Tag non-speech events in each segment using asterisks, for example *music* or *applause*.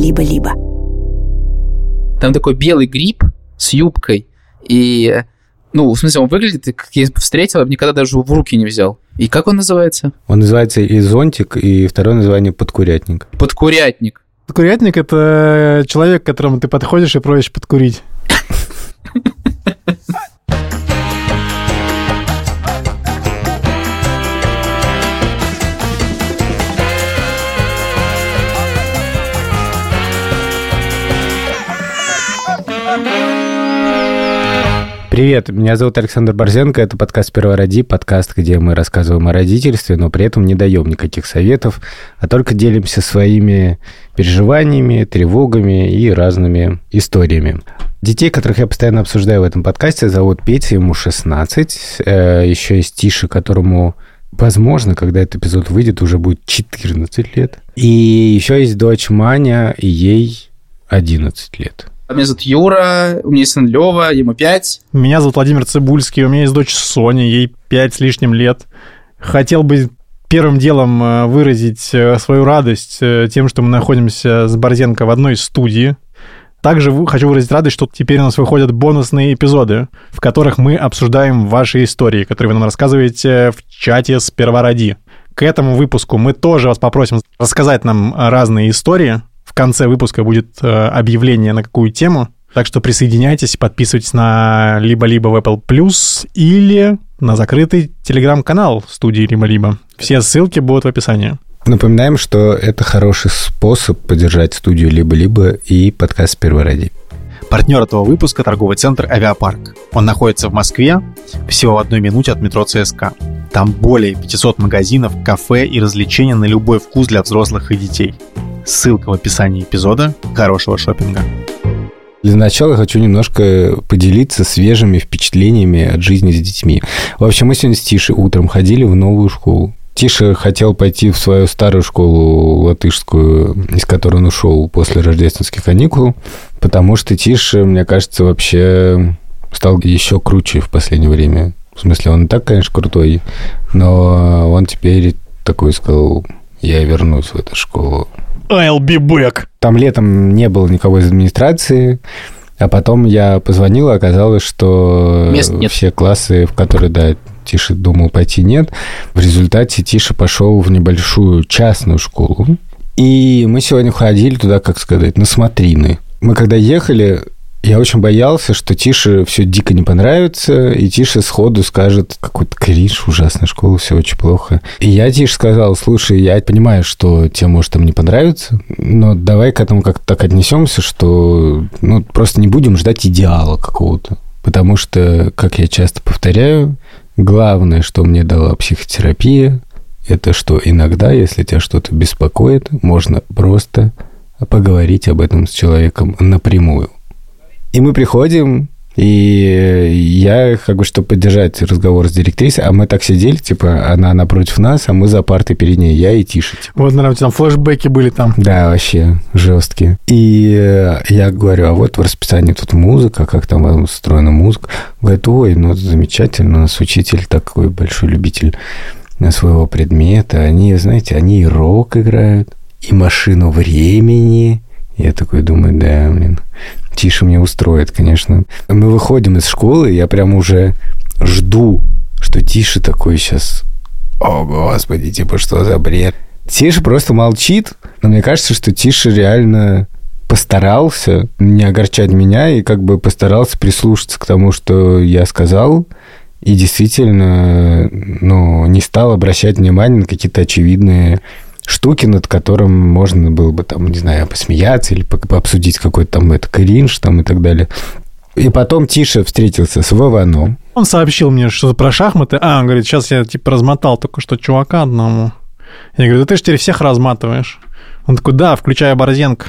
либо-либо. Там такой белый гриб с юбкой, и ну, в смысле, он выглядит, как я встретил, я бы никогда даже в руки не взял. И как он называется? Он называется и зонтик, и второе название подкурятник. Подкурятник. Подкурятник – это человек, к которому ты подходишь и просишь подкурить. *laughs* Привет, меня зовут Александр Борзенко, это подкаст «Сперва роди», подкаст, где мы рассказываем о родительстве, но при этом не даем никаких советов, а только делимся своими переживаниями, тревогами и разными историями. Детей, которых я постоянно обсуждаю в этом подкасте, зовут Петя, ему 16, э, еще есть Тиша, которому Возможно, когда этот эпизод выйдет, уже будет 14 лет. И еще есть дочь Маня, и ей 11 лет. Меня зовут Юра, у меня есть сын Лева, ему 5. Меня зовут Владимир Цибульский, у меня есть дочь Соня, ей 5 с лишним лет. Хотел бы первым делом э, выразить э, свою радость э, тем, что мы находимся с Борзенко в одной студии. Также хочу выразить радость, что теперь у нас выходят бонусные эпизоды, в которых мы обсуждаем ваши истории, которые вы нам рассказываете в чате с Первороди. К этому выпуску мы тоже вас попросим рассказать нам разные истории, в конце выпуска будет э, объявление на какую тему. Так что присоединяйтесь, подписывайтесь на либо-либо в Apple Plus или на закрытый телеграм-канал студии либо-либо. Все ссылки будут в описании. Напоминаем, что это хороший способ поддержать студию либо-либо и подкаст «Первороди». Партнер этого выпуска – торговый центр «Авиапарк». Он находится в Москве, всего в одной минуте от метро ЦСКА. Там более 500 магазинов, кафе и развлечения на любой вкус для взрослых и детей. Ссылка в описании эпизода. Хорошего шопинга. Для начала хочу немножко поделиться свежими впечатлениями от жизни с детьми. В общем, мы сегодня с Тишей утром ходили в новую школу. Тиша хотел пойти в свою старую школу латышскую, из которой он ушел после рождественских каникул, потому что Тиша, мне кажется, вообще стал еще круче в последнее время. В смысле, он и так, конечно, крутой, но он теперь такой сказал, я вернусь в эту школу. I'll be back. Там летом не было никого из администрации, а потом я позвонил, и оказалось, что Мест нет. все классы, в которые, да, Тиша думал пойти, нет. В результате Тиша пошел в небольшую частную школу. И мы сегодня ходили туда, как сказать, на смотрины. Мы когда ехали, я очень боялся, что Тише все дико не понравится, и Тише сходу скажет, какой-то кринж, ужасная школа, все очень плохо. И я Тише сказал, слушай, я понимаю, что тебе может там не понравиться, но давай к этому как-то так отнесемся, что ну, просто не будем ждать идеала какого-то. Потому что, как я часто повторяю, главное, что мне дала психотерапия, это что иногда, если тебя что-то беспокоит, можно просто поговорить об этом с человеком напрямую. И мы приходим, и я, как бы, чтобы поддержать разговор с директрисой, а мы так сидели, типа, она напротив нас, а мы за партой перед ней, я и Тиша. Типа. Вот, наверное, там флешбеки были там. Да, вообще жесткие. И э, я говорю, а вот в расписании тут музыка, как там устроена музыка. Говорит, ой, ну замечательно, у нас учитель такой большой любитель своего предмета. Они, знаете, они и рок играют, и машину времени. Я такой думаю, да, блин, Тише мне устроит, конечно. Мы выходим из школы, я прям уже жду, что Тише такой сейчас... О, господи, типа, что за бред? Тише просто молчит, но мне кажется, что Тише реально постарался не огорчать меня и как бы постарался прислушаться к тому, что я сказал, и действительно, ну, не стал обращать внимание на какие-то очевидные штуки, над которым можно было бы, там, не знаю, посмеяться или обсудить какой-то там это кринж там и так далее. И потом Тише встретился с Вованом. Он сообщил мне что-то про шахматы. А, он говорит, сейчас я типа размотал только что чувака одному. Я говорю, да ты же теперь всех разматываешь. Он такой, да, включая Борзенко.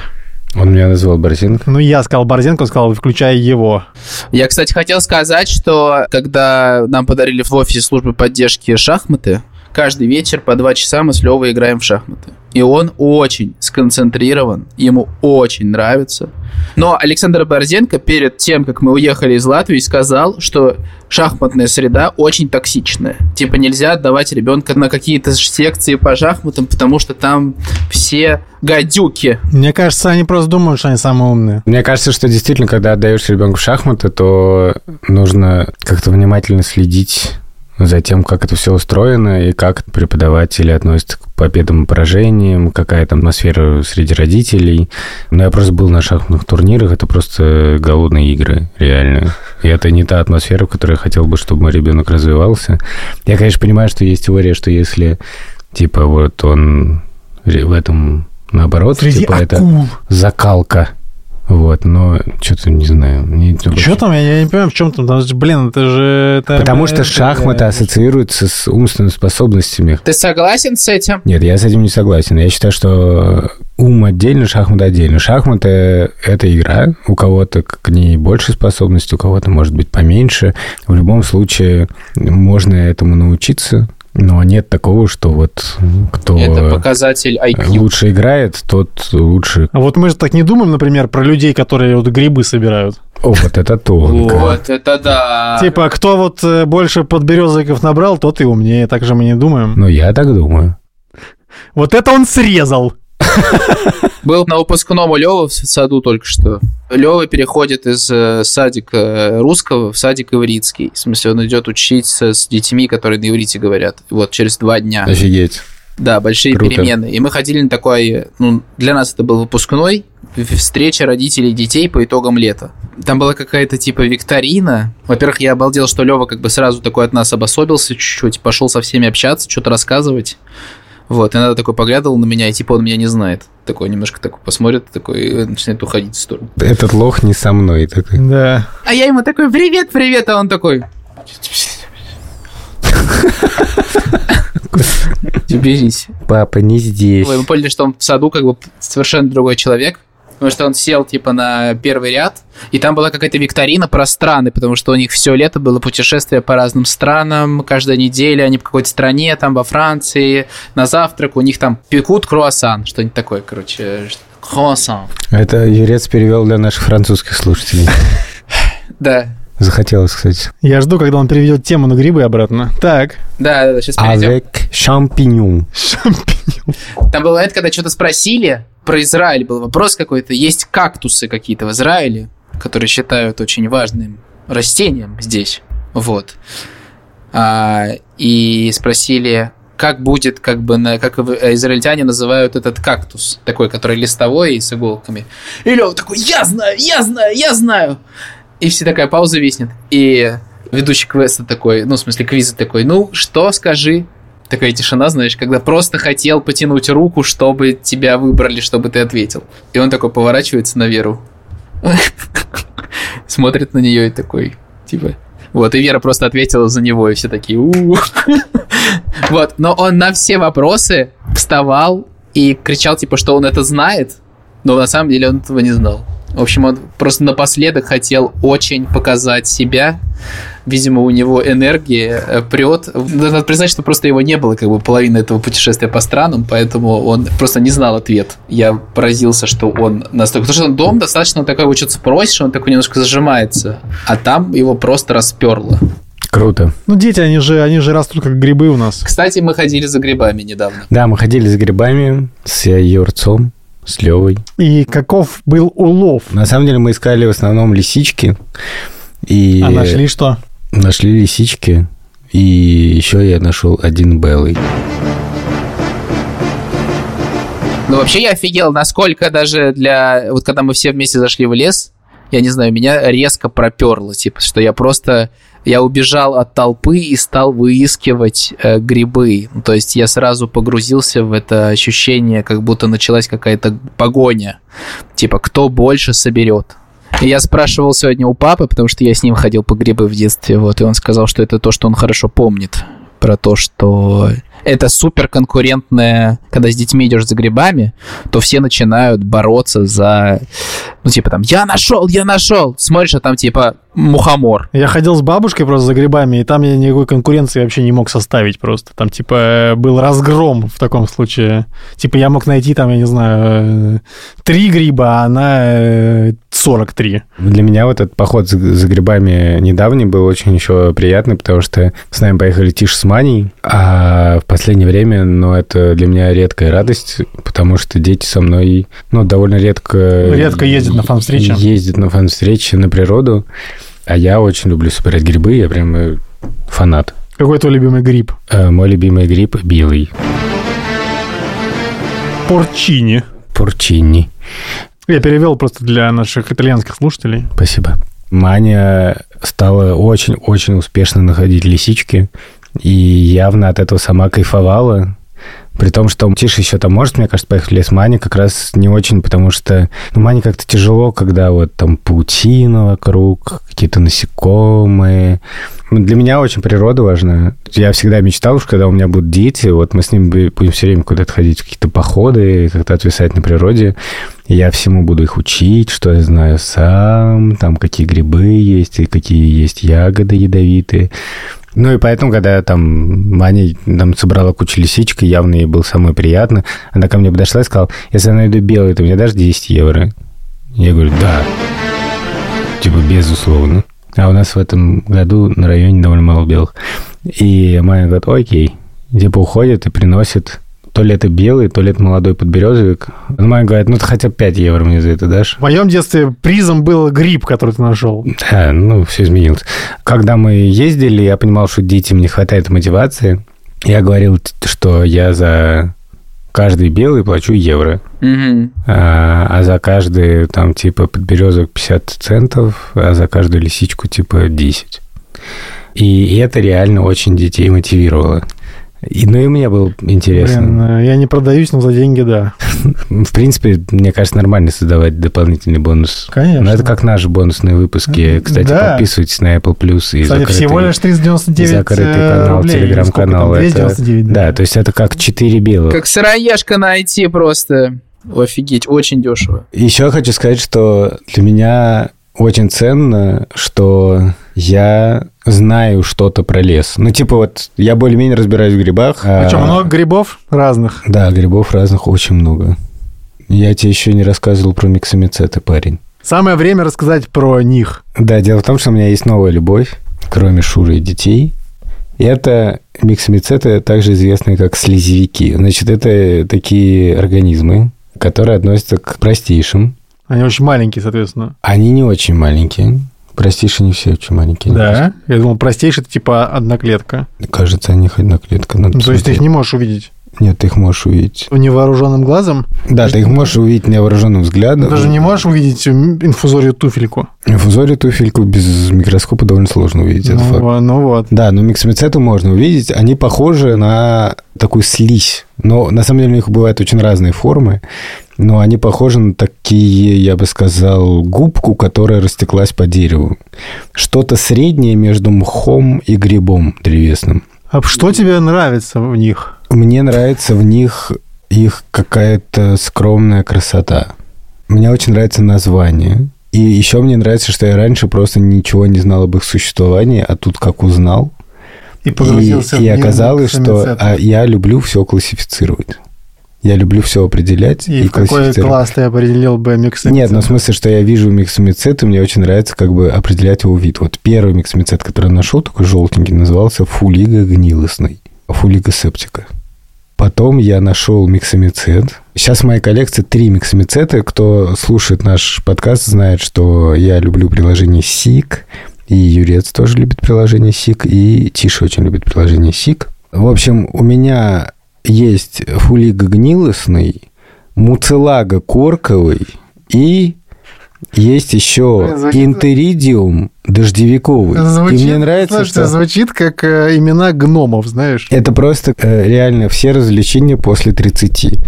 Он меня назвал Борзенко. Ну, я сказал Борзенко, он сказал, включая его. Я, кстати, хотел сказать, что когда нам подарили в офисе службы поддержки шахматы, каждый вечер по два часа мы с Левой играем в шахматы. И он очень сконцентрирован, ему очень нравится. Но Александр Борзенко перед тем, как мы уехали из Латвии, сказал, что шахматная среда очень токсичная. Типа нельзя отдавать ребенка на какие-то секции по шахматам, потому что там все гадюки. Мне кажется, они просто думают, что они самые умные. Мне кажется, что действительно, когда отдаешь ребенку в шахматы, то нужно как-то внимательно следить за тем, как это все устроено и как преподаватели относятся к победам и поражениям, какая там атмосфера среди родителей. Но я просто был на шахматных турнирах, это просто голодные игры, реально. И это не та атмосфера, в которой я хотел бы, чтобы мой ребенок развивался. Я, конечно, понимаю, что есть теория, что если, типа, вот он в этом наоборот, Среди типа, акул. это закалка вот, но что-то не знаю. Мне Что там? Я, я не понимаю, в чем там. Там Блин, это же... Это, Потому что это- шахматы ассоциируются с умственными способностями. Ты согласен с этим? Нет, я с этим не согласен. Я считаю, что ум отдельно, шахматы отдельно. Шахматы — это игра. У кого-то к ней больше способностей, у кого-то, может быть, поменьше. В любом случае, можно этому научиться. Но нет такого, что вот кто Это показатель IQ. лучше играет, тот лучше... А вот мы же так не думаем, например, про людей, которые вот грибы собирают. О, вот это тонко. Вот это да. Типа, кто вот э, больше подберезовиков набрал, тот и умнее. Так же мы не думаем. Ну, я так думаю. Вот это он срезал. Был на выпускном у Лёвы в саду только что. Лёва переходит из э, садика э, русского в садик ивритский. В смысле, он идет учиться с детьми, которые на иврите говорят. Вот через два дня. Офигеть. Да, большие Круто. перемены. И мы ходили на такой, ну, для нас это был выпускной, встреча родителей и детей по итогам лета. Там была какая-то типа викторина. Во-первых, я обалдел, что Лева как бы сразу такой от нас обособился чуть-чуть, пошел со всеми общаться, что-то рассказывать. Вот, и надо такой поглядывал на меня, и типа он меня не знает. Такой немножко такой посмотрит, такой и начинает уходить в сторону. Этот лох не со мной. Такой. Да. А я ему такой, привет, привет, а он такой... Уберись. Папа не здесь. Мы поняли, что он в саду как бы совершенно другой человек. Потому что он сел, типа, на первый ряд, и там была какая-то викторина про страны, потому что у них все лето было путешествие по разным странам, каждая неделя они в какой-то стране, там во Франции, на завтрак у них там пекут круассан, что-нибудь такое, короче, круассан. Это Юрец перевел для наших французских слушателей. *laughs* Да, Захотелось, кстати. Я жду, когда он переведет тему на грибы обратно. Так. да, да, сейчас перейдем. Avec champignon. Шампиньон. Там был момент, когда что-то спросили про Израиль, был вопрос какой-то. Есть кактусы какие-то в Израиле, которые считают очень важным растением здесь. Вот. А, и спросили, как будет, как бы, на, как в- израильтяне называют этот кактус, такой, который листовой и с иголками. И Лёва такой, я знаю, я знаю, я знаю. И все такая пауза виснет. И ведущий квеста такой, ну, в смысле, квиза такой, ну, что скажи? Такая тишина, знаешь, когда просто хотел потянуть руку, чтобы тебя выбрали, чтобы ты ответил. И он такой поворачивается на Веру. *laughs* Смотрит на нее и такой, типа... Вот, и Вера просто ответила за него, и все такие *laughs* Вот, но он на все вопросы вставал и кричал, типа, что он это знает, но на самом деле он этого не знал. В общем, он просто напоследок хотел очень показать себя. Видимо, у него энергия э, прет. Надо признать, что просто его не было как бы половины этого путешествия по странам, поэтому он просто не знал ответ. Я поразился, что он настолько... Потому что он дом достаточно такой, вот что-то спросишь, он такой немножко зажимается. А там его просто расперло. Круто. Ну, дети, они же, они же растут как грибы у нас. Кстати, мы ходили за грибами недавно. Да, мы ходили за грибами с Юрцом, с Левой. И каков был улов? На самом деле мы искали в основном лисички. И А нашли что? нашли лисички. И еще я нашел один белый. Ну, вообще, я офигел, насколько даже для... Вот когда мы все вместе зашли в лес, я не знаю, меня резко проперло, типа, что я просто... Я убежал от толпы и стал выискивать э, грибы. То есть я сразу погрузился в это ощущение, как будто началась какая-то погоня. Типа, кто больше соберет. И я спрашивал сегодня у папы, потому что я с ним ходил по грибы в детстве, вот, и он сказал, что это то, что он хорошо помнит. Про то, что это супер конкурентное, когда с детьми идешь за грибами, то все начинают бороться за, ну, типа там, я нашел, я нашел. Смотришь, а там типа мухомор. Я ходил с бабушкой просто за грибами, и там я никакой конкуренции вообще не мог составить просто. Там, типа, был разгром в таком случае. Типа, я мог найти там, я не знаю, э, три гриба, а она э, 43. Для меня вот этот поход за, за грибами недавний был очень еще приятный, потому что с нами поехали Тиш с Маней, а в последнее время, ну, это для меня редкая радость, потому что дети со мной, ну, довольно редко... Редко ездят на фан-встречи. Ездят на фан-встречи, на природу, а я очень люблю собирать грибы, я прям э, фанат. Какой твой любимый гриб? Э, Мой любимый гриб белый, Порчини. порчини. Я перевел просто для наших итальянских слушателей. Спасибо. Маня стала очень-очень успешно находить лисички, и явно от этого сама кайфовала. При том, что Тиша еще там может, мне кажется, поехать в лес. Маня как раз не очень, потому что ну, Мане как-то тяжело, когда вот там паутина вокруг, какие-то насекомые. Для меня очень природа важна. Я всегда мечтал, что когда у меня будут дети, вот мы с ними будем все время куда-то ходить какие-то походы, как-то отвисать на природе. Я всему буду их учить, что я знаю сам, там какие грибы есть и какие есть ягоды ядовитые. Ну и поэтому, когда там Маня там собрала кучу лисичек, и явно ей было самое приятно, она ко мне подошла и сказала, если я найду белый, ты мне дашь 10 евро? Я говорю, да. Типа, безусловно. А у нас в этом году на районе довольно мало белых. И Маня говорит, окей. Типа уходит и приносит то ли это белый, то ли это молодой подберезовик. Ну, Маня говорит, ну ты хотя бы 5 евро мне за это дашь. В моем детстве призом был гриб, который ты нашел. Да, ну, все изменилось. Когда мы ездили, я понимал, что детям не хватает мотивации. Я говорил, что я за каждый белый плачу евро, Мгм. а, а за каждый, там, типа, подберезок 50 центов, а за каждую лисичку, типа, 10. И это реально очень детей мотивировало. И, ну, и мне было интересно. Блин, э, я не продаюсь, но за деньги, да. *laughs* В принципе, мне кажется, нормально создавать дополнительный бонус. Конечно. Ну, это как наши бонусные выпуски. Кстати, Да. подписывайтесь на Apple Plus и Кстати, закрытый- всего лишь 399 закрытый э, канал, рублей. телеграм-канал. Это- 299, Да, то есть это как 4 белых. Как сыроежка найти просто. Офигеть, очень дешево. Еще хочу сказать, что для меня очень ценно, что я знаю что-то про лес. Ну, типа вот я более-менее разбираюсь в грибах. А что, а- много грибов разных? Да, грибов разных очень много. Я тебе еще не рассказывал про миксомицеты, парень. Самое время рассказать про них. Да, дело в том, что у меня есть новая любовь, кроме Шуры и детей. И это миксомицеты, также известные как слизевики. Значит, это такие организмы, которые относятся к простейшим. Они очень маленькие, соответственно. Они не очень маленькие. Простейшие не все маленькие. Да. Я думал, простейший это типа одна клетка. Кажется, они одна клетка. Надо Ну, то есть ты их не можешь увидеть Нет, ты их можешь увидеть. невооруженным глазом. Да, ты их можешь увидеть невооруженным взглядом. Даже не можешь увидеть инфузорию туфельку. Инфузорию туфельку без микроскопа довольно сложно увидеть. это Ну, факт. во- ну вот. Да, но миксомицету можно увидеть. Они похожи на такую слизь. Но на самом деле у них бывают очень разные формы. Но они похожи на такие, я бы сказал, губку, которая растеклась по дереву. Что-то среднее между мхом и грибом древесным. А что тебе нравится в них? Мне нравится в них их какая-то скромная красота. Мне очень нравится название. И еще мне нравится, что я раньше просто ничего не знал об их существовании, а тут как узнал. И И, погрузился в и оказалось, что а, я люблю все классифицировать. Я люблю все определять и, И в какой класс ты определил бы миксомицет? Нет, ну в смысле, что я вижу миксомицет, и мне очень нравится как бы определять его вид. Вот первый миксомицет, который я нашел, такой желтенький, назывался фулига гнилостный. Фулига септика. Потом я нашел миксомицет. Сейчас в моей коллекции три миксомицета. Кто слушает наш подкаст, знает, что я люблю приложение СИК. И Юрец тоже любит приложение СИК. И Тиша очень любит приложение СИК. В общем, у меня есть фулига гнилостный, муцелага корковый и есть еще Блин, звучит- интеридиум дождевиковый. Звучит, и мне нравится, слушайте, что... звучит как э, имена гномов, знаешь. Это просто э, реально все развлечения после 30.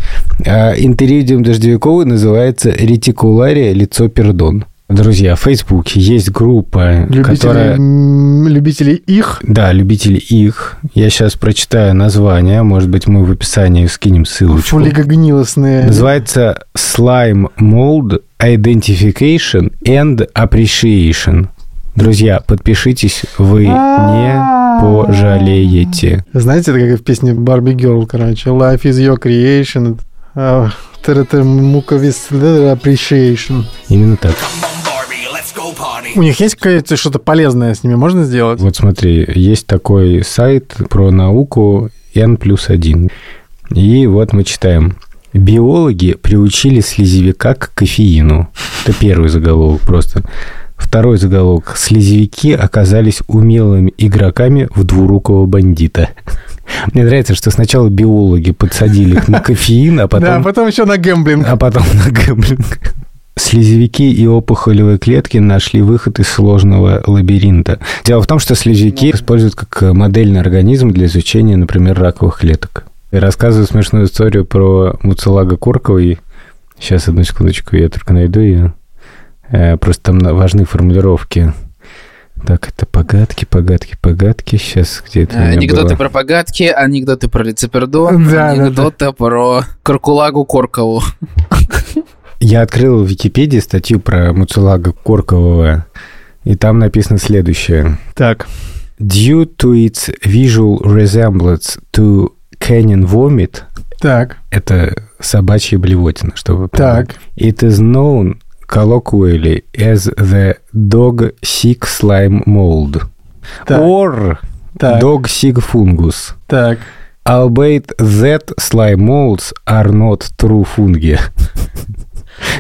А интеридиум дождевиковый называется ретикулария лицо пердон. Друзья, в Фейсбуке есть группа, Любители, которая... любители их. Да, любители их. Я сейчас прочитаю название. Может быть, мы в описании скинем ссылочку. Фулигогнилостные. Называется Slime Mold Identification and Appreciation. Друзья, подпишитесь, вы не пожалеете. Знаете, это как в песне Барби Герл, короче. Life is your creation. Uh, Муковис appreciation. Именно так. У них есть какое-то что-то полезное с ними можно сделать? Вот смотри, есть такой сайт про науку N плюс 1. И вот мы читаем. Биологи приучили слезевика к кофеину. Это первый заголовок просто. Второй заголовок. Слезевики оказались умелыми игроками в двурукого бандита. Мне нравится, что сначала биологи подсадили их на *laughs* кофеин, а потом... Да, потом еще на гэмблинг. А потом на гэмблинг. Слезевики и опухолевые клетки нашли выход из сложного лабиринта. Дело в том, что слезевики используют как модельный организм для изучения, например, раковых клеток. Я рассказываю смешную историю про Муцелага Курковой. Сейчас, одну секундочку, я только найду ее. Э, просто там важны формулировки. Так, это погадки, погадки, погадки. Сейчас где это у меня Анекдоты было? про погадки, анекдоты про лицепердон, *laughs* Да, да, да. анекдоты про Каркулагу Коркову. Я открыл в Википедии статью про Муцелага Коркового, и там написано следующее. Так, Due to its visual resemblance to canyon vomit, так, это собачья блевотина, чтобы так. It is known colloquially as the dog sick slime mold Так, or так, dog sick fungus. так. Albeit that slime molds are not true fungi.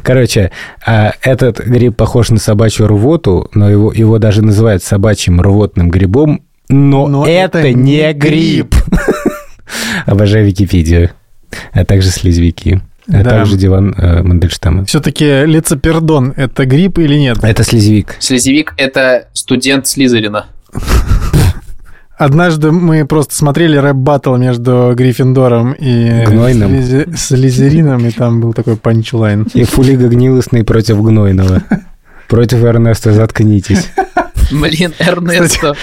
Короче, а, этот гриб похож на собачью рвоту, но его, его даже называют собачьим рвотным грибом, но, Но это, это не не гриб. *laughs* Обожаю Википедию. А также слизевики. А Да. также диван э, Мандельштама. Все-таки ликопердон – это гриб или нет? Это слизевик. Слизевик — это студент Слизерина. *laughs* Однажды мы просто смотрели рэп-баттл между Гриффиндором и Гнойным. Слизи- Слизерином, и там был такой панчлайн. И Фулиго Гнилостный против Гнойного. *laughs* Против Эрнеста заткнитесь. *laughs* Блин, Эрнесто.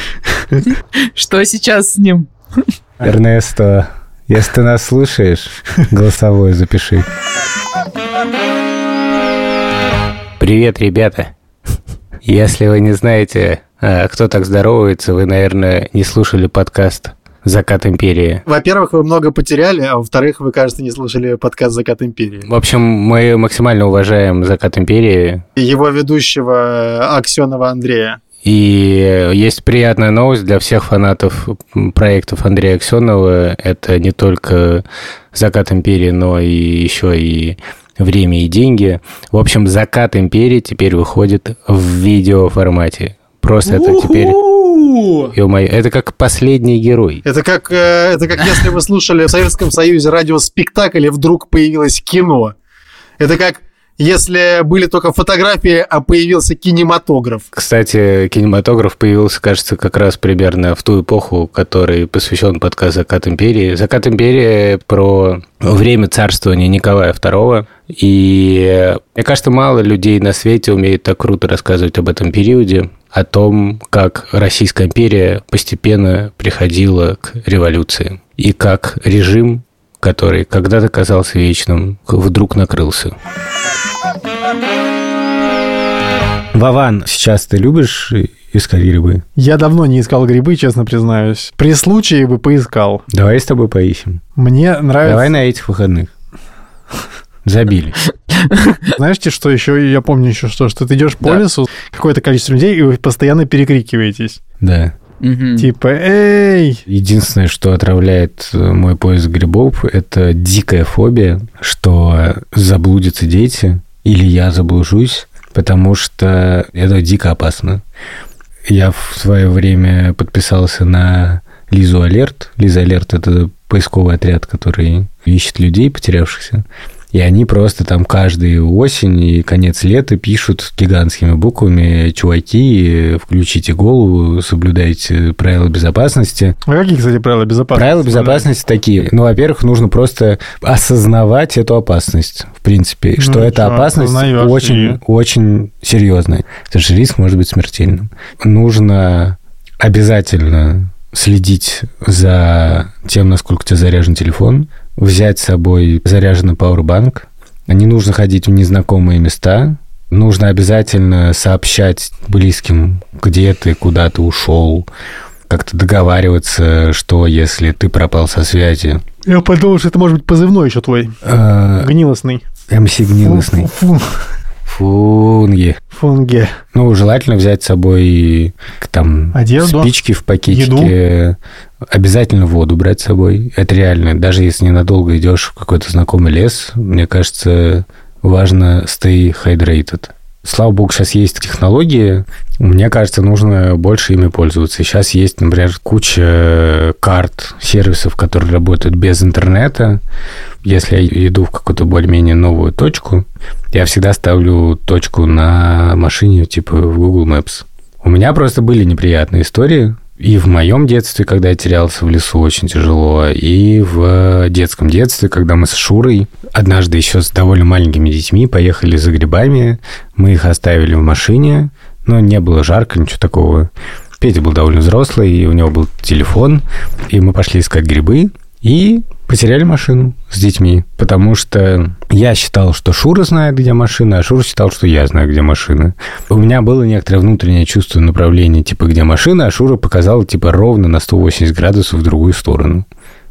Что сейчас с ним? Эрнесто, если ты нас слушаешь, голосовое запиши. Привет, ребята. Если вы не знаете, а, кто так здоровается, вы, наверное, не слушали подкаст «Закат империи». Во-первых, вы много потеряли, а во-вторых, вы, кажется, не слушали подкаст «Закат империи». В общем, мы максимально уважаем «Закат империи», И Его ведущего Аксенова Андрея. И есть приятная новость для всех фанатов проектов Андрея Аксенова. Это не только «Закат империи», но и еще и «Время и деньги». В общем, «Закат империи» теперь выходит в видеоформате. Просто это теперь... Ё-моё, это как последний герой. Это как, э, это как если вы слушали в Советском Союзе радиоспектакль, и вдруг появилось кино. Это как если были только фотографии, а появился кинематограф. Кстати, кинематограф появился, кажется, как раз примерно в ту эпоху, которой посвящен подкаст «Закат империи». «Закат империи» про время царствования Николая II. И мне кажется, мало людей на свете умеют так круто рассказывать об этом периоде, о том, как Российская империя постепенно приходила к революции. И как режим, который когда-то казался вечным, вдруг накрылся. Вован, сейчас ты любишь искать грибы? Я давно не искал грибы, честно признаюсь. При случае бы поискал. Давай с тобой поищем. Мне нравится... Давай на этих выходных. Забили. *laughs* Знаете, что еще? Я помню еще что, что ты идешь по Да. лесу, какое-то количество людей, и вы постоянно перекрикиваетесь. Да. Мгм. Типа, эй! Единственное, что отравляет э, мой поиск грибов, это дикая фобия, что заблудятся дети, или я заблужусь, потому что это дико опасно. Я в свое время подписался на Лизу Алерт. Лиза Алерт – это поисковый отряд, который ищет людей, потерявшихся. И они просто там каждую осень и конец лета пишут гигантскими буквами «Чуваки, включите голову, соблюдайте правила безопасности». А какие, кстати, правила безопасности? Правила безопасности такие. Ну, во-первых, нужно просто осознавать эту опасность, в принципе, Ну, что эта чё, опасность очень, очень серьезная. Потому что риск может быть смертельным. Нужно обязательно следить за тем, насколько у тебя заряжен телефон, взять с собой заряженный пауэрбанк. Не нужно ходить в незнакомые места, Нужно обязательно сообщать близким, где ты, куда ты ушел, как-то договариваться, что если ты пропал со связи. Я подумал, что это может быть позывной еще твой. Э, Гнилостный. МС Гнилостный. Фу- фу- Фунги. Фунге. Ну, желательно взять с собой там Одежду, спички в пакетике. Обязательно воду брать с собой. Это реально. Даже если ненадолго идешь в какой-то знакомый лес, мне кажется, важно stay hydrated. Слава богу, сейчас есть технологии. Мне кажется, нужно больше ими пользоваться. Сейчас есть, например, куча карт, сервисов, которые работают без интернета. Если я иду в какую-то более-менее новую точку, я всегда ставлю точку на машине, типа в Google Maps. У меня просто были неприятные истории. И в моем детстве, когда я терялся в лесу, очень тяжело. И в детском детстве, когда мы с Шурой однажды еще с довольно маленькими детьми поехали за грибами. Мы их оставили в машине, но не было жарко, ничего такого. Петя был довольно взрослый, и у него был телефон. И мы пошли искать грибы. И потеряли машину с детьми, потому что я считал, что Шура знает, где машина, а Шура считал, что я знаю, где машина. У меня было некоторое внутреннее чувство направления, типа, где машина, а Шура показала, типа, ровно на 180 градусов в другую сторону.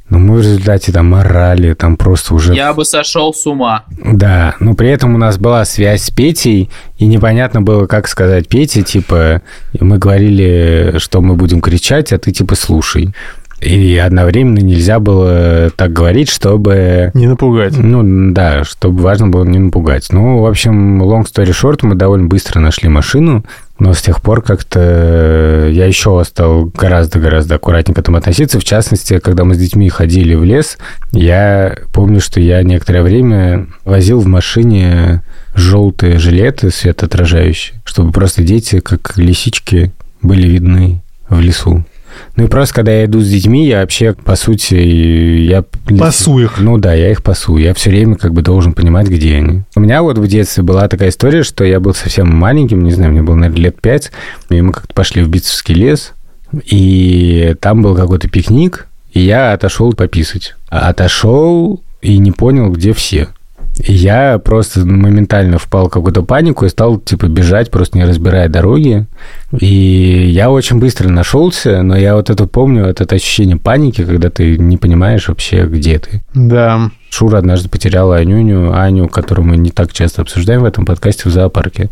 Но мы в результате там орали, там просто уже... Я бы сошел с ума. Да, но при этом у нас была связь с Петей, и непонятно было, как сказать Пете, типа, мы говорили, что мы будем кричать, а ты, типа, слушай. И одновременно нельзя было так говорить, чтобы... Не напугать. Ну, да, чтобы важно было не напугать. Ну, в общем, long story short, мы довольно быстро нашли машину, но с тех пор как-то я еще стал гораздо-гораздо аккуратнее к этому относиться. В частности, когда мы с детьми ходили в лес, я помню, что я некоторое время возил в машине желтые жилеты светоотражающие, чтобы просто дети, как лисички, были видны в лесу. Ну и просто, когда я иду с детьми, я вообще, по сути, я... Пасу их. Ну да, я их пасу. Я все время как бы должен понимать, где они. У меня вот в детстве была такая история, что я был совсем маленьким, не знаю, мне было, наверное, лет пять, и мы как-то пошли в Битцевский лес, и там был какой-то пикник, и я отошел пописать. А Отошел и не понял, где все. И я просто моментально впал в какую-то панику и стал, типа, бежать, просто не разбирая дороги. И я очень быстро нашелся, но я вот это помню, вот это ощущение паники, когда ты не понимаешь вообще, где ты. Да. Шура однажды потеряла Анюню, Аню, которую мы не так часто обсуждаем в этом подкасте в зоопарке.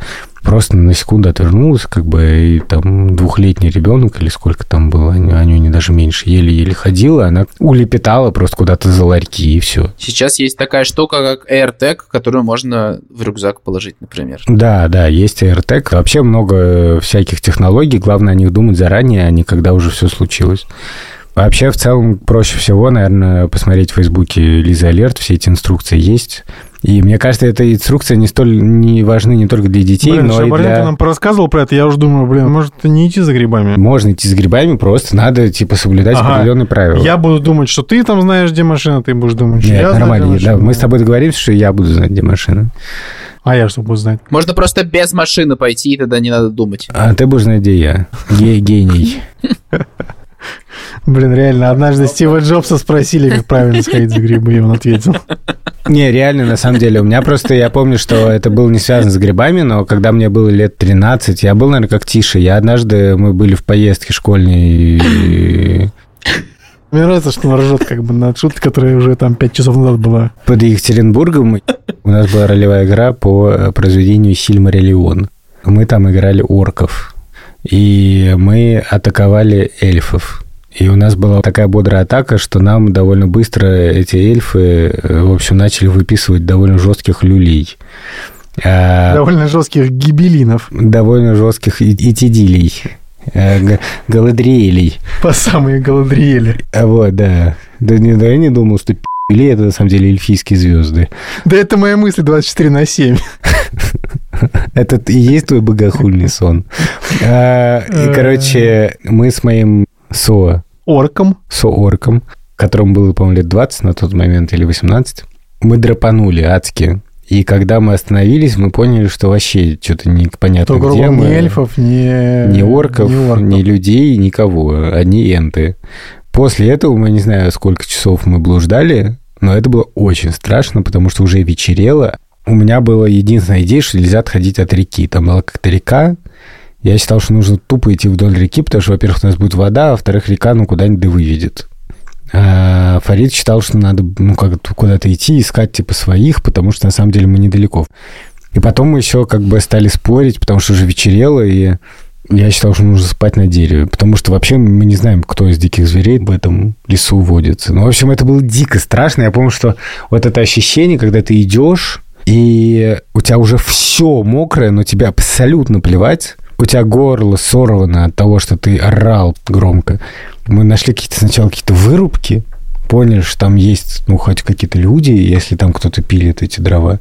Просто на секунду отвернулась, как бы, и там двухлетний ребенок, или сколько там было, Аню, Анюне даже меньше, еле-еле ходила, она улепетала просто куда-то за ларьки, и все. Сейчас есть такая штука, как AirTag, которую можно в рюкзак положить, например. Да, да, есть AirTag. Вообще много всяких технологий. Главное о них думать заранее, а не когда уже все случилось. Вообще, в целом, проще всего, наверное, посмотреть в Фейсбуке Лиза Алерт, все эти инструкции есть. И мне кажется, эта инструкция не столь не важны не только для детей, Блин, но и для... нам порассказывал про это, я уже думаю, блин, может не идти за грибами. Можно идти с грибами, просто надо, типа, соблюдать Ага. определенные правила. Я буду думать, что ты там знаешь, где машина, ты будешь думать, что Нет, я знаю, нормально. где Да, мы с тобой договоримся, что я буду знать, где машина. А я что буду знать? Можно просто без машины пойти, и тогда не надо думать. А ты будешь знать, где я. Ге- Гений. *laughs* Блин, реально, однажды Стива Джобса спросили, как правильно сходить за грибы, и он ответил. Не, реально, на самом деле. У меня просто, я помню, что это было не связано с грибами, но когда мне было лет 13, я был, наверное, как тише. Я однажды, мы были в поездке школьной, и Мне нравится, что он ржет как бы над шуткой, которая уже там пять часов назад была. под Екатеринбургом у нас была ролевая игра по э, произведению Сильмариллион. Мы там играли орков, и мы атаковали эльфов. И у нас была такая бодрая атака, что нам довольно быстро эти эльфы, э, в общем, начали выписывать довольно жестких люлей. А, Довольно жестких гибелинов довольно жестких итидилей, э, галадриэлей. по самые Галадриэли. А Вот, да. Да, не, да я не думал, что пи***ли это на самом деле эльфийские звезды. Да это моя мысль 24 на 7. *laughs* *laughs* Это и есть твой богохульный сон. А, И, короче, мы с моим со, Орком. соорком, которому было, по-моему, лет 20 на тот момент или 18, мы драпанули адски. И когда мы остановились, мы поняли, что вообще что-то непонятно То, грубо где мы. ни эльфов, ни... Ни орков, ни орков. ни людей, никого. Одни энты. После этого мы не знаю, сколько часов мы блуждали, но это было очень страшно, потому что уже вечерело, у меня была единственная идея, что нельзя отходить от реки. Там была как-то река, я считал, что нужно тупо идти вдоль реки, потому что, во-первых, у нас будет вода, а во-вторых, река ну куда-нибудь да выведет. А Фарид считал, что надо ну, как куда-то идти, искать типа своих, потому что на самом деле мы недалеко. И потом мы еще как бы стали спорить, потому что уже вечерело, и я считал, что нужно спать на дереве, потому что вообще мы не знаем, кто из диких зверей в этом лесу водится. Ну, в общем, это было дико страшно. Я помню, что вот это ощущение, когда ты идешь, и у тебя уже все мокрое, но тебе абсолютно плевать, у тебя горло сорвано от того, что ты орал громко. Мы нашли какие-то сначала какие-то вырубки, поняли, что там есть, ну, хоть какие-то люди, если там кто-то пилит эти дрова.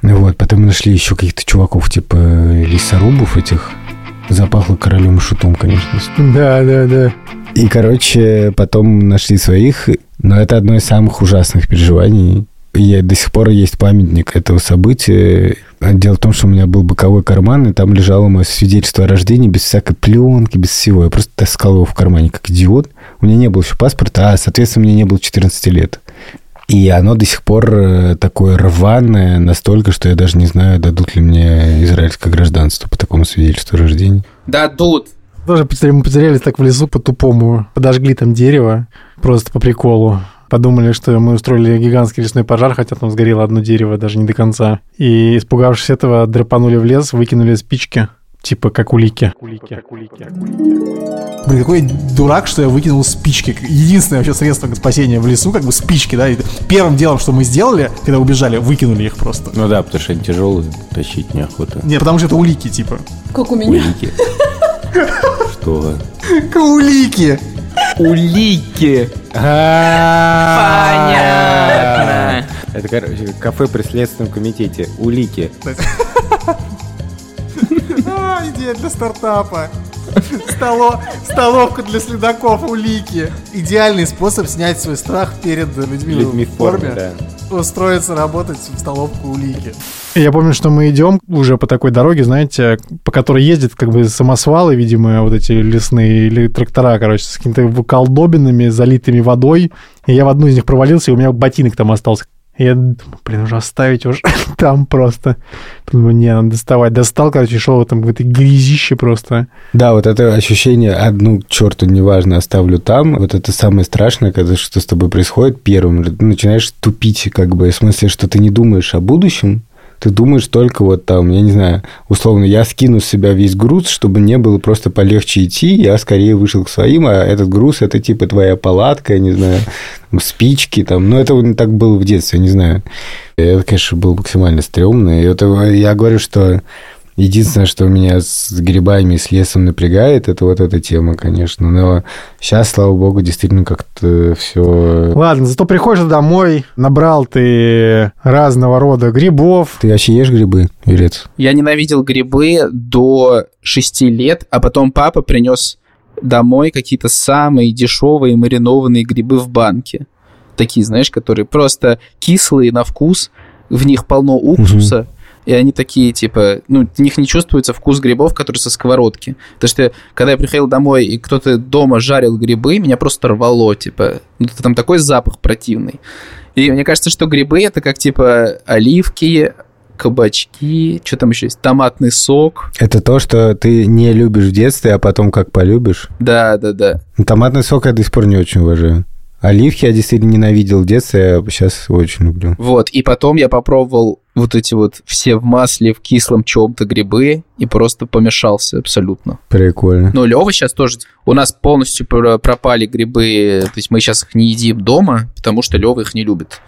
Вот, потом мы нашли еще каких-то чуваков, типа лесорубов этих. Запахло королем и шутом, конечно. Да, да, да. И, короче, потом нашли своих, но это одно из самых ужасных переживаний я до сих пор есть памятник этого события. Дело в том, что у меня был боковой карман, и там лежало мое свидетельство о рождении без всякой пленки, без всего. Я просто таскал его в кармане как идиот. У меня не было еще паспорта, а, соответственно, мне не было 14 лет. И оно до сих пор э, такое рваное настолько, что я даже не знаю, дадут ли мне израильское гражданство по такому свидетельству о рождении. Дадут. Тоже мы потерялись так в лесу по-тупому. Подожгли там дерево просто по приколу подумали, что мы устроили гигантский лесной пожар, хотя там сгорело одно дерево, даже не до конца. И, испугавшись этого, драпанули в лес, выкинули спички, типа как улики. улики, улики. Блин, какой я дурак, что я выкинул спички. Единственное вообще средство спасения в лесу, как бы спички, да. И первым делом, что мы сделали, когда убежали, выкинули их просто. Ну да, потому что они тяжелые, тащить неохота. Не, потому что это улики, типа. Как у меня. Улики. Что? Улики. Улики. Понятно. Это, короче, кафе при Следственном комитете. Улики. *laughs* Идея для стартапа. Столо... Столовка для следаков, улики. Идеальный способ снять свой страх перед людьми, Людьми в форме, да. Устроиться работать в столовку улики. Я помню, что мы идем уже по такой дороге, знаете, по которой ездят как бы самосвалы, видимо, вот эти лесные или трактора, короче, с какими-то колдобинами, залитыми водой. И я в одну из них провалился, и у меня ботинок там остался. Я думаю, блин, уже оставить уже *laughs* там просто. Думаю, не, надо доставать. Достал, короче, шел там в этой грязище просто. Да, вот это ощущение, одну черту неважно, оставлю там. Вот это самое страшное, когда что с тобой происходит первым. Ты начинаешь тупить, как бы, в смысле, что ты не думаешь о будущем, ты думаешь только вот там, я не знаю, условно, я скину с себя весь груз, чтобы мне было просто полегче идти, я скорее вышел к своим, а этот груз это типа твоя палатка, я не знаю, спички там, ну это так было в детстве, я не знаю. Это, конечно, было максимально стрёмно, и это я говорю, что Единственное, что меня с грибами и с лесом напрягает, это вот эта тема, конечно. Но сейчас, слава богу, действительно как-то все. Ладно, зато приходишь домой, набрал ты разного рода грибов. Ты вообще ешь грибы, Юрец? Я ненавидел грибы до 6 лет, а потом папа принес домой какие-то самые дешевые маринованные грибы в банке. Такие, знаешь, которые просто кислые на вкус, в них полно уксуса. Угу и они такие, типа, ну, в них не чувствуется вкус грибов, которые со сковородки. Потому что, когда я приходил домой, и кто-то дома жарил грибы, меня просто рвало, типа, ну, там такой запах противный. И мне кажется, что грибы это как, типа, оливки, кабачки, что там еще есть, томатный сок. Это то, что ты не любишь в детстве, а потом как полюбишь? Да, да, да. Томатный сок я до сих пор не очень уважаю. Оливки я действительно ненавидел в детстве, а сейчас очень люблю. Вот, и потом я попробовал вот эти вот все в масле, в кислом чем-то грибы и просто помешался абсолютно. Прикольно. Ну, Лева сейчас тоже... У нас полностью пропали грибы, то есть мы сейчас их не едим дома, потому что Лева их не любит.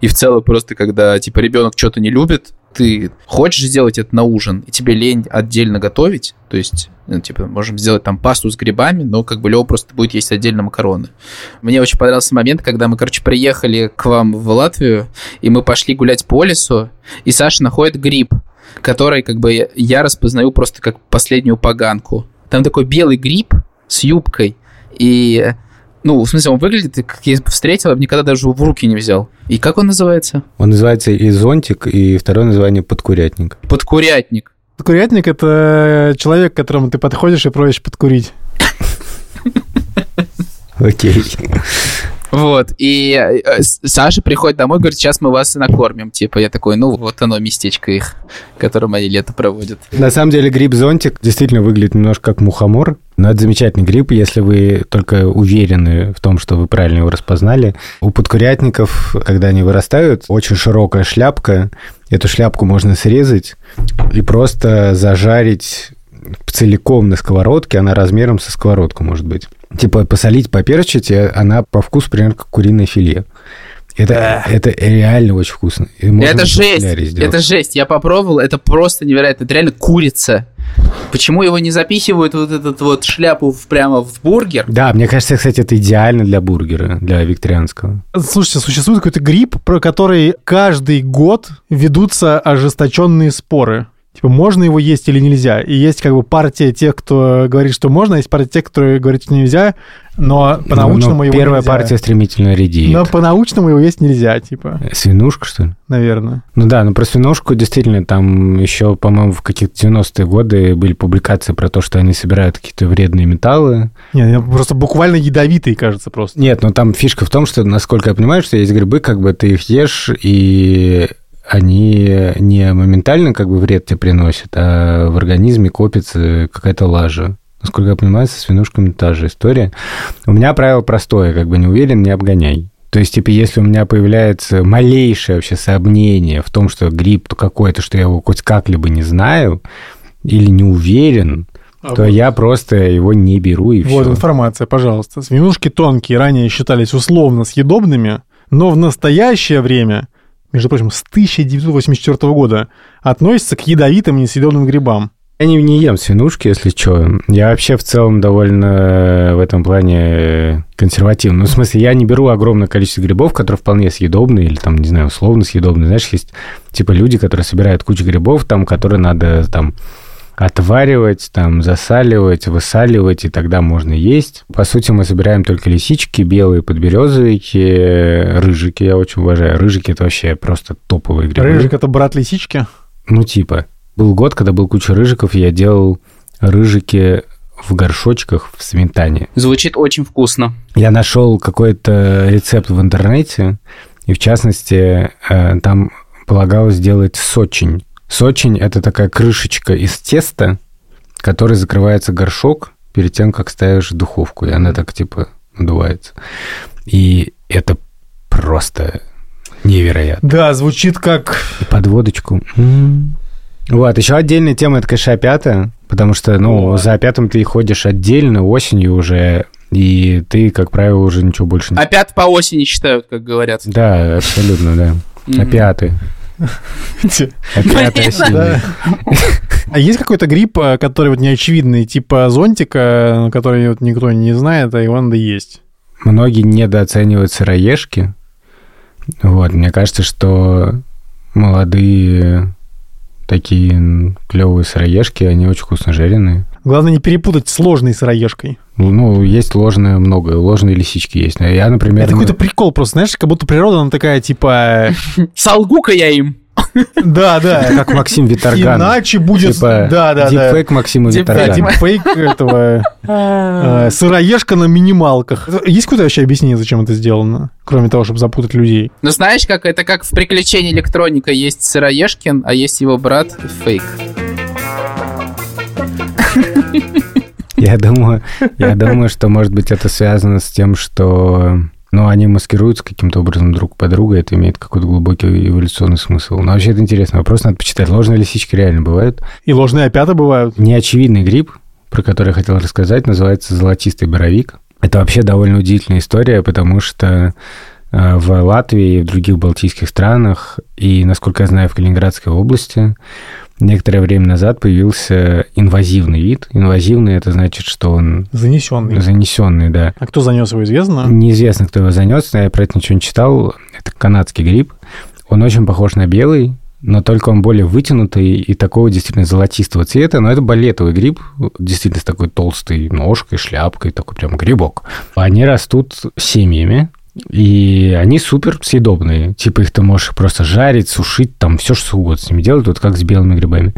И в целом просто, когда, типа, ребенок что-то не любит, ты хочешь сделать это на ужин, и тебе лень отдельно готовить, то есть, ну, типа, можем сделать там пасту с грибами, но как бы Лева просто будет есть отдельно макароны. Мне очень понравился момент, когда мы, короче, приехали к вам в Латвию, и мы пошли гулять по лесу, и Саша находит гриб, который, как бы, я распознаю просто как последнюю поганку. Там такой белый гриб с юбкой, и ну, в смысле, он выглядит, как я встретил, я бы никогда даже в руки не взял. И как он называется? Он называется и зонтик, и второе название подкурятник. Подкурятник. Подкурятник – это человек, к которому ты подходишь и просишь подкурить. Окей. Вот, и э, Саша приходит домой, говорит, сейчас мы вас накормим. Типа, я такой, ну, вот оно, местечко их, *laughs* в котором они лето проводят. На самом деле гриб-зонтик действительно выглядит немножко как мухомор, но это замечательный гриб, если вы только уверены в том, что вы правильно его распознали. У подкурятников, когда они вырастают, очень широкая шляпка. Эту шляпку можно срезать и просто зажарить целиком на сковородке, она размером со сковородку может быть. Типа посолить, поперчить, и она по вкусу примерно как куриное филе. Это, это реально очень вкусно. И это жесть, это жесть. Я попробовал, это просто невероятно. Это реально курица. Почему его не запихивают вот этот вот шляпу в- прямо в бургер? Да, мне кажется, кстати, это идеально для бургера, для викторианского. Слушайте, существует какой-то гриб, про который каждый год ведутся ожесточенные споры. Типа, можно его есть или нельзя. И есть как бы партия тех, кто говорит, что можно, а есть партия тех, кто говорит, что нельзя, но по-научному Но- но его Первая нельзя. партия стремительно редеет. Но по-научному его есть нельзя, типа, Свинушка, что ли? наверное. Ну да, ну про свинушку действительно там еще, по-моему, в каких-то 90-е годы были публикации про то, что они собирают какие-то вредные металлы. Не, я просто буквально ядовитый, кажется, просто. Нет, ну там фишка в том, что, насколько я понимаю, что есть грибы, как бы ты их ешь, и они не моментально как бы вред тебе приносят, а в организме копится какая-то лажа. Насколько я понимаю, со свинушками та же история. У меня правило простое, как бы не уверен, не обгоняй. То есть, типа, если у меня появляется малейшее вообще сомнение в том, что гриб то какой-то, что я его хоть как-либо не знаю или не уверен, то я просто его не беру и Вот все. информация, пожалуйста. Свинушки тонкие ранее считались условно съедобными, но в настоящее время, между прочим, с 1984 года, относятся к ядовитым несъедобным грибам. Я не, не ем свинушки, если что. Я вообще в целом довольно э, в этом плане э, консервативный. Ну, в смысле, я не беру огромное количество грибов, которые вполне съедобные или, там, не знаю, условно съедобные. Знаешь, есть типа люди, которые собирают кучу грибов, там, которые надо там отваривать, там, засаливать, высаливать, и тогда можно есть. По сути, мы собираем только лисички, белые подберезовики, рыжики, я очень уважаю. Рыжики – это вообще просто топовые грибы. Рыжик — это брат лисички. Ну, типа. Был год, когда был куча рыжиков, и я делал рыжики в горшочках в сметане. Звучит очень вкусно. Я нашел какой-то рецепт в интернете, и в частности, э, там полагалось сделать сочень. Сочень – это такая крышечка из теста, которой закрывается горшок перед тем, как ставишь в духовку, и она так, типа, надувается. И это просто невероятно. Да, звучит как... И под водочку. Вот, еще отдельная тема, это, конечно, опята, потому что, ну, О. за опятом ты ходишь отдельно, осенью уже, и ты, как правило, уже ничего больше не... Опять по осени считают, как говорят. Да, абсолютно, да. Опяты. Осенние. А есть какой-то гриб, э, который вот неочевидный, типа зонтика, который вот никто не знает, а его надо есть? Многие недооценивают сыроежки. Вот, мне кажется, что молодые такие клевые сыроежки, они очень вкусно жареные. Главное не перепутать с ложной сыроежкой. Ну, есть ложное много, ложные лисички есть. Я, например... Это ну, какой-то прикол просто, знаешь, как будто природа, она такая, типа... *laughs* Солгу-ка я им. *laughs* Да, да. как Максим Виторган. Иначе будет... Типа Да, да, да. дипфейк Максима Виторгана. дипфейк этого... *laughs* э, Сыроежка на минималках. Есть какое-то вообще объяснение, зачем это сделано? Кроме того, чтобы запутать людей. Ну знаешь, как это как в приключении электроника есть Сыроежкин, а есть его брат Фейк. *laughs* Я думаю, я думаю, что, может быть, это связано с тем, что ну, они маскируются каким-то образом друг под друга, это имеет какой-то глубокий эволюционный смысл. Но вообще это интересно. Вопрос надо почитать. Ложные лисички реально бывают. И ложные опята бывают. Неочевидный гриб, про который я хотел рассказать, называется золотистый боровик. Это вообще довольно удивительная история, потому что э, в Латвии и в других балтийских странах, и, насколько я знаю, в Калининградской области, некоторое время назад появился инвазивный вид. Инвазивный – это значит, что он Занесенный. занесенный, да. А кто занес его, известно? Неизвестно, кто его занес, я про это ничего не читал. Это канадский гриб. Он очень похож на белый, но только он более вытянутый и такого действительно золотистого цвета. Но это балетовый гриб, действительно с такой толстой ножкой, шляпкой, такой прям грибок. Они растут семьями, и они супер съедобные. Типа их ты можешь просто жарить, сушить, там все что угодно с ними делать, вот как с белыми грибами.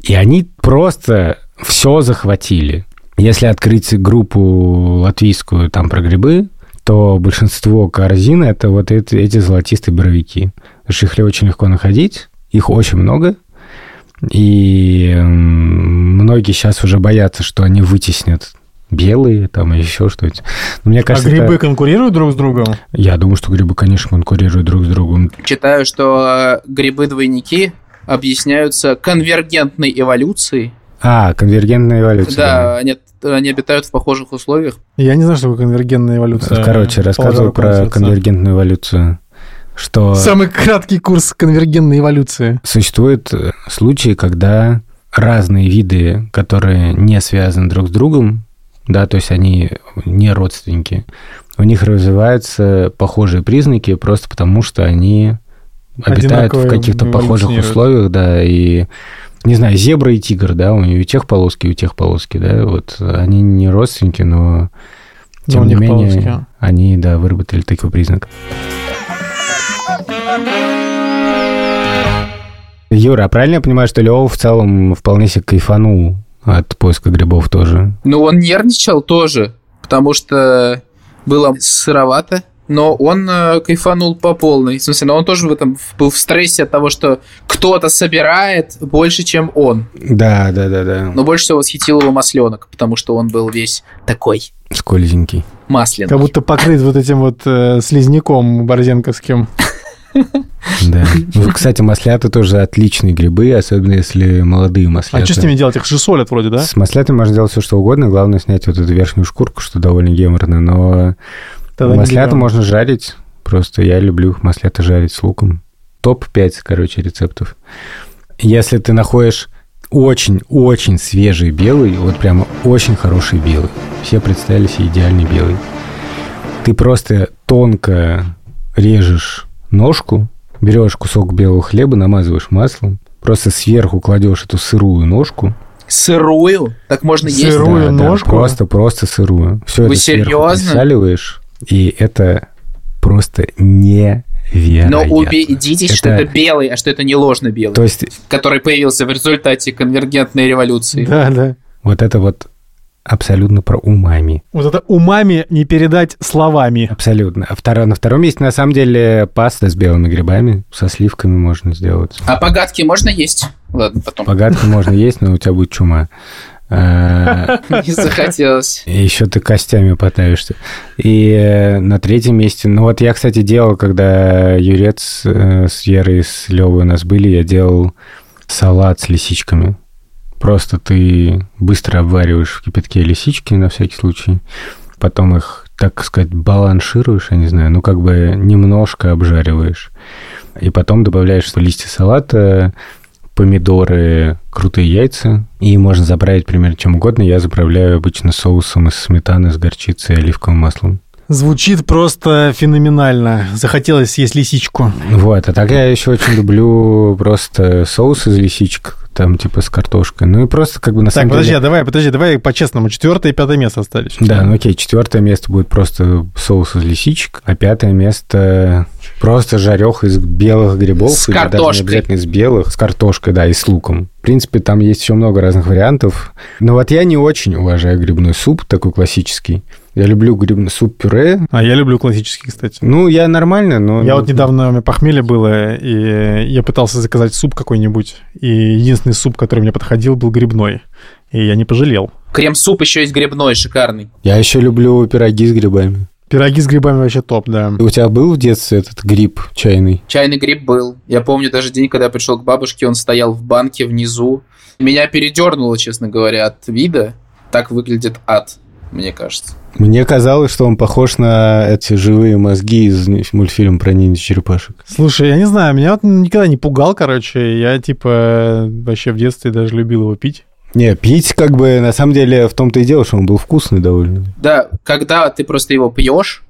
И они просто все захватили. Если открыть группу латвийскую там про грибы, то большинство корзин это вот эти, эти золотистые боровики. Потому что их очень легко находить, их очень много, и многие сейчас уже боятся, что они вытеснят белые, там, и еще что-то. Но мне кажется, а грибы это... конкурируют друг с другом? Я думаю, что грибы, конечно, конкурируют друг с другом. Читаю, что э, грибы-двойники объясняются конвергентной эволюцией. А, конвергентная эволюция. Да, они, они обитают в похожих условиях. Я не знаю, что такое конвергентная эволюция. Короче, рассказывал про конвергентную эволюцию что... Самый краткий курс конвергентной эволюции. Существуют э, случаи, когда разные виды, которые не связаны друг с другом, да, то есть они не родственники, у них развиваются похожие признаки просто потому, что они обитают в каких-то похожих условиях, да, и не знаю, зебра и тигр, да, у, у тех полоски, у тех полоски, да, вот они не родственники, но тем но не менее полоски. они, да, выработали такой признак. Юра, а правильно я понимаю, что Лев в целом вполне себе кайфанул от поиска грибов тоже? Ну, он нервничал тоже, потому что было сыровато, но он э, кайфанул по полной. В смысле, но он тоже в этом был в стрессе от того, что кто-то собирает больше, чем он. Да, да, да, да. Но больше всего восхитил его масленок, потому что он был весь такой. Скользенький. Масляный. Как будто покрыт вот этим вот э, слизняком борзенковским. *laughs* Да. Ну, кстати, маслята тоже отличные грибы, особенно если молодые масляты. А что с ними делать? Их же солят вроде, да? С маслятами можно делать все, что угодно. Главное снять вот эту верхнюю шкурку, что довольно геморно. Но Тогда маслята можно жарить. Просто я люблю их маслята жарить с луком. Топ-5, короче, рецептов. Если ты находишь очень-очень свежий белый, вот прямо очень хороший белый. Все представили себе идеальный белый. Ты просто тонко режешь ножку, берешь кусок белого хлеба, намазываешь маслом, просто сверху кладешь эту сырую ножку. Сырую? Так можно сырую есть? Сырую да, ножку? Да, просто, просто сырую. Все Вы это серьезно? присаливаешь, и это просто не Но убедитесь, это... что это белый, а что это не ложно белый. То есть... Который появился в результате конвергентной революции. Да, да. Вот это вот абсолютно про умами. Вот это умами не передать словами. Абсолютно. А второ, на втором месте, на самом деле, паста с белыми грибами, со сливками можно сделать. А погадки можно есть? Ладно, потом. Погадки можно есть, но у тебя будет чума. А, *laughs* не захотелось. Еще ты костями потаешься. И э, на третьем месте... Ну вот я, кстати, делал, когда Юрец э, с Верой, с Левой у нас были, я делал салат с лисичками. Просто ты быстро обвариваешь в кипятке лисички на всякий случай, потом их, так сказать, баланшируешь, я не знаю, ну как бы немножко обжариваешь. И потом добавляешь листья салата, помидоры, крутые яйца. И можно заправить примерно чем угодно. Я заправляю обычно соусом из сметаны с горчицей и оливковым маслом. Звучит просто феноменально. Захотелось съесть лисичку. Вот, а так я еще очень люблю просто соус из лисичек, там типа с картошкой. Ну и просто как бы на так, самом подожди, деле... А давай, подожди, давай по-честному. Четвертое и пятое место остались. Да, ну окей, четвертое место будет просто соус из лисичек, а пятое место просто жарех из белых грибов. С картошкой. Даже не обязательно из белых, с картошкой, да, и с луком. В принципе, там есть еще много разных вариантов. Но вот я не очень уважаю грибной суп, такой классический. Я люблю грибный суп-пюре. А я люблю классический, кстати. Ну, я нормально, но... Я вот недавно у меня похмелье было, и я пытался заказать суп какой-нибудь, и единственный суп, который мне подходил, был грибной. И я не пожалел. Крем-суп еще есть грибной, шикарный. Я еще люблю пироги с грибами. Пироги с грибами вообще топ, да. У тебя был в детстве этот гриб чайный? Чайный гриб был. Я помню даже день, когда я пришел к бабушке, он стоял в банке внизу. Меня передернуло, честно говоря, от вида. Так выглядит ад, мне кажется. Мне казалось, что он похож на эти живые мозги из мультфильма про ниндзя-черепашек. Слушай, я не знаю, меня вот никогда не пугал, короче. Я, типа, вообще в детстве даже любил его пить. Не, пить как бы на самом деле в том-то и дело, что он был вкусный довольно. Да, когда ты просто его пьешь,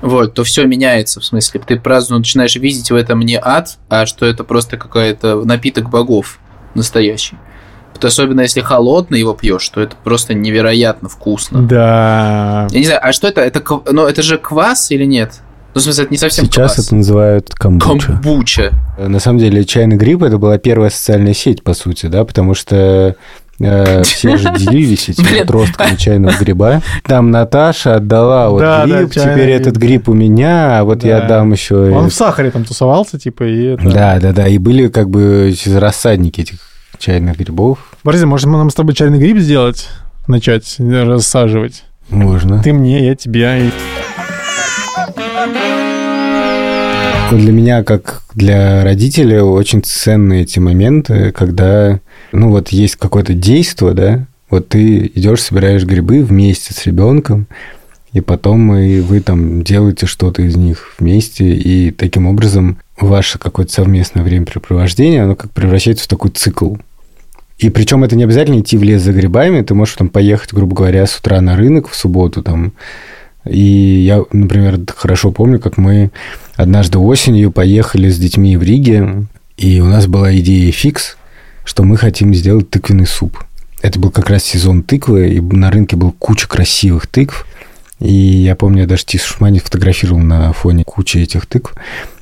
вот, то все меняется, в смысле, ты праздно начинаешь видеть в этом не ад, а что это просто какая-то напиток богов настоящий. Вот особенно если холодный его пьешь, то это просто невероятно вкусно. Да. Я не знаю, а что это? Это, ну, это же квас или нет? Ну, в смысле, это не совсем Сейчас квас. это называют камбуча. Камбуча. На самом деле, чайный гриб это была первая социальная сеть, по сути, да, потому что э, все же *laughs* делились этими отростками чайного гриба. Там Наташа отдала вот Да, да, гриб, чайный теперь этот гриб у меня, а вот я Да. отдам еще... Он в сахаре там тусовался, типа, и это... Да, да, да, и были как бы рассадники этих чайных грибов. Борис, может, нам с тобой чайный гриб сделать? Начать рассаживать? Можно. Ты мне, я тебе. и- Вот Для меня, как для родителя, очень ценны эти моменты, когда, ну вот есть какое-то действие, да, вот ты идешь, собираешь грибы вместе с ребенком, и потом и вы там делаете что-то из них вместе, и таким образом ваше какое-то совместное времяпрепровождение, оно как превращается в такой цикл. И причем это не обязательно идти в лес за грибами, ты можешь там поехать, грубо говоря, с утра на рынок в субботу там. И я, например, хорошо помню, как мы однажды осенью поехали с детьми в Риге, и у нас была идея фикс, что мы хотим сделать тыквенный суп. Это был как раз сезон тыквы, и на рынке был куча красивых тыкв. И я помню, я даже Тис фотографировал на фоне кучи этих тыкв.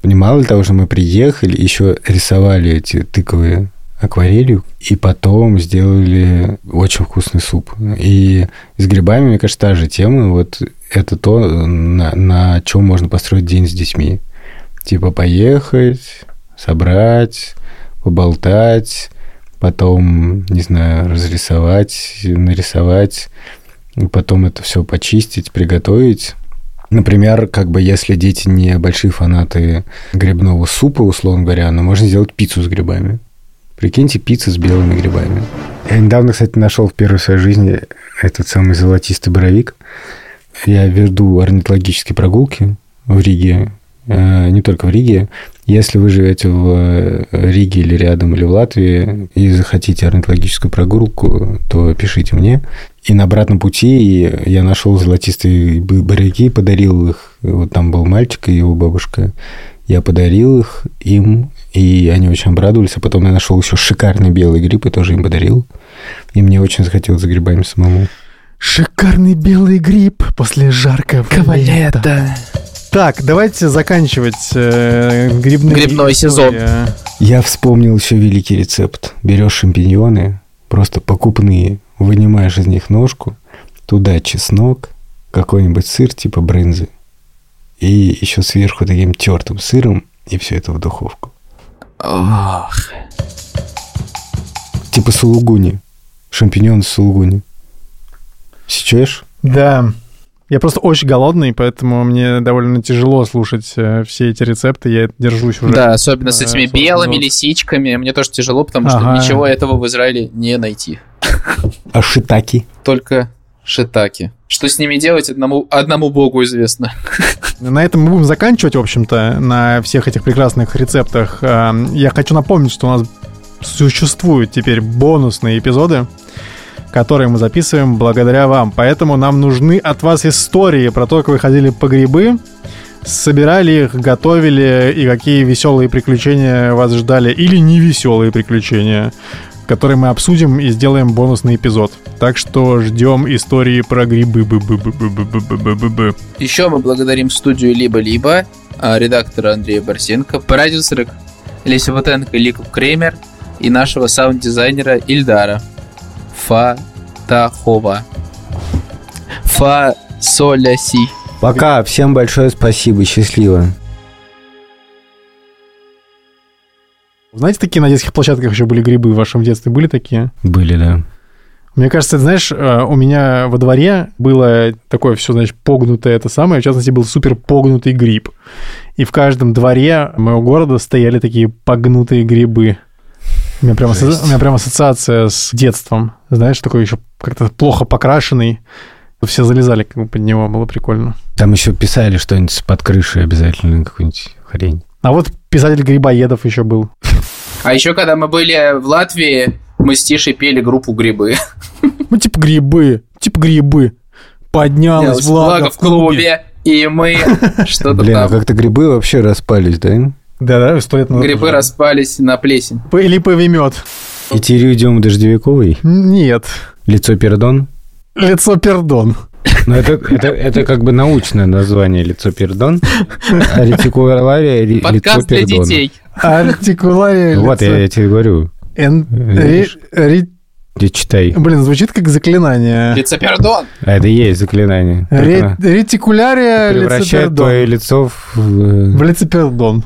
Мало того, что мы приехали, еще рисовали эти тыквы акварелью, и потом сделали очень вкусный суп. И с грибами, мне кажется, та же тема. Вот это то, на, на чем можно построить день с детьми. Типа поехать, собрать, поболтать, потом, не знаю, разрисовать, нарисовать, и потом это все почистить, приготовить. Например, как бы если дети не большие фанаты грибного супа, условно говоря, но можно сделать пиццу с грибами. Прикиньте, пицца с белыми грибами. Я недавно, кстати, нашел в первой своей жизни этот самый золотистый боровик. Я веду орнитологические прогулки в Риге, э, не только в Риге. Если вы живете в э, Риге или рядом, или в Латвии, и захотите орнитологическую прогулку, то пишите мне. И на обратном пути я нашел золотистые б- боровики, подарил их. Вот там был мальчик и его бабушка. Я подарил их им, и они очень обрадовались. А потом я нашел еще шикарный белый гриб и тоже им подарил. И мне очень захотелось за грибами самому. Шикарный белый гриб после жаркого лета. Так, давайте заканчивать э, грибные Грибной сезон. истории. Я вспомнил еще великий рецепт. Берешь шампиньоны, просто покупные, вынимаешь из них ножку, туда чеснок, какой-нибудь сыр типа брынзы, и еще сверху таким тертым сыром, и все это в духовку. Ох. Типа сулугуни. Шампиньон сулугуни. Сечешь? Да. Я просто очень голодный, поэтому мне довольно тяжело слушать э, все эти рецепты. Я держусь уже. Да, особенно с э, этими 40 белыми минут. лисичками. Мне тоже тяжело, потому что Ага. ничего этого в Израиле не найти. А шитаки? Только шитаки. Что с ними делать, одному, одному богу известно. На этом мы будем заканчивать, в общем-то, на всех этих прекрасных рецептах. А, Я хочу напомнить, что у нас существуют теперь бонусные эпизоды, которые мы записываем благодаря вам. Поэтому нам нужны от вас истории про то, как вы ходили по грибы, собирали их, готовили, и какие веселые приключения вас ждали, или невеселые приключения, которые мы обсудим и сделаем бонусный эпизод. Так что ждем истории про грибы. Бы-бы-бы-бы-бы-бы-бы-бы-бы. Еще мы благодарим студию «Либо-либо», а, редактора Андрея Барсенко, продюсерок Леся Бутенко и Лику Кремер и нашего саунд-дизайнера Ильдара Фатахова. Фа соля си. Пока, всем большое спасибо, счастливо. Знаете, такие на детских площадках еще были грибы в вашем детстве? Были такие? Были, да. Мне кажется, ты знаешь, э, у меня во дворе было такое все, значит, погнутое это самое. В частности, был супер погнутый гриб. И в каждом дворе моего города стояли такие погнутые грибы. У меня прям, асо- у меня прям ассоциация с детством. Знаешь, такой еще как-то плохо покрашенный. Все залезали как бы под него, было прикольно. Там еще писали что-нибудь под крышей обязательно, какую-нибудь хрень. А вот писатель Грибоедов еще был. А еще, когда мы были в Латвии, мы с Тишей пели группу «Грибы». Ну, типа грибы, типа грибы. Поднялась влага в клубе, и мы *laughs* что-то Блин, а там. как-то грибы вообще распались, да? Да-да, сто лет назад. Грибы уже. распались на плесень. Или повемет. Этериудиум дождевиковый, Нет. лицо пердон. Лицо пердон. Ну, это, это, это как бы научное название лицо пердон. А ретикулария ри- лицо Подкаст для пердон. детей. Артикулария Вот, лицо. я, я тебе говорю. Эн- ри- ри- Где читай. Блин, звучит как заклинание. Лицепердон. А это и есть заклинание. Ре- ретикулярия Превращает лицепердон. твое лицо в... э, В лицепердон.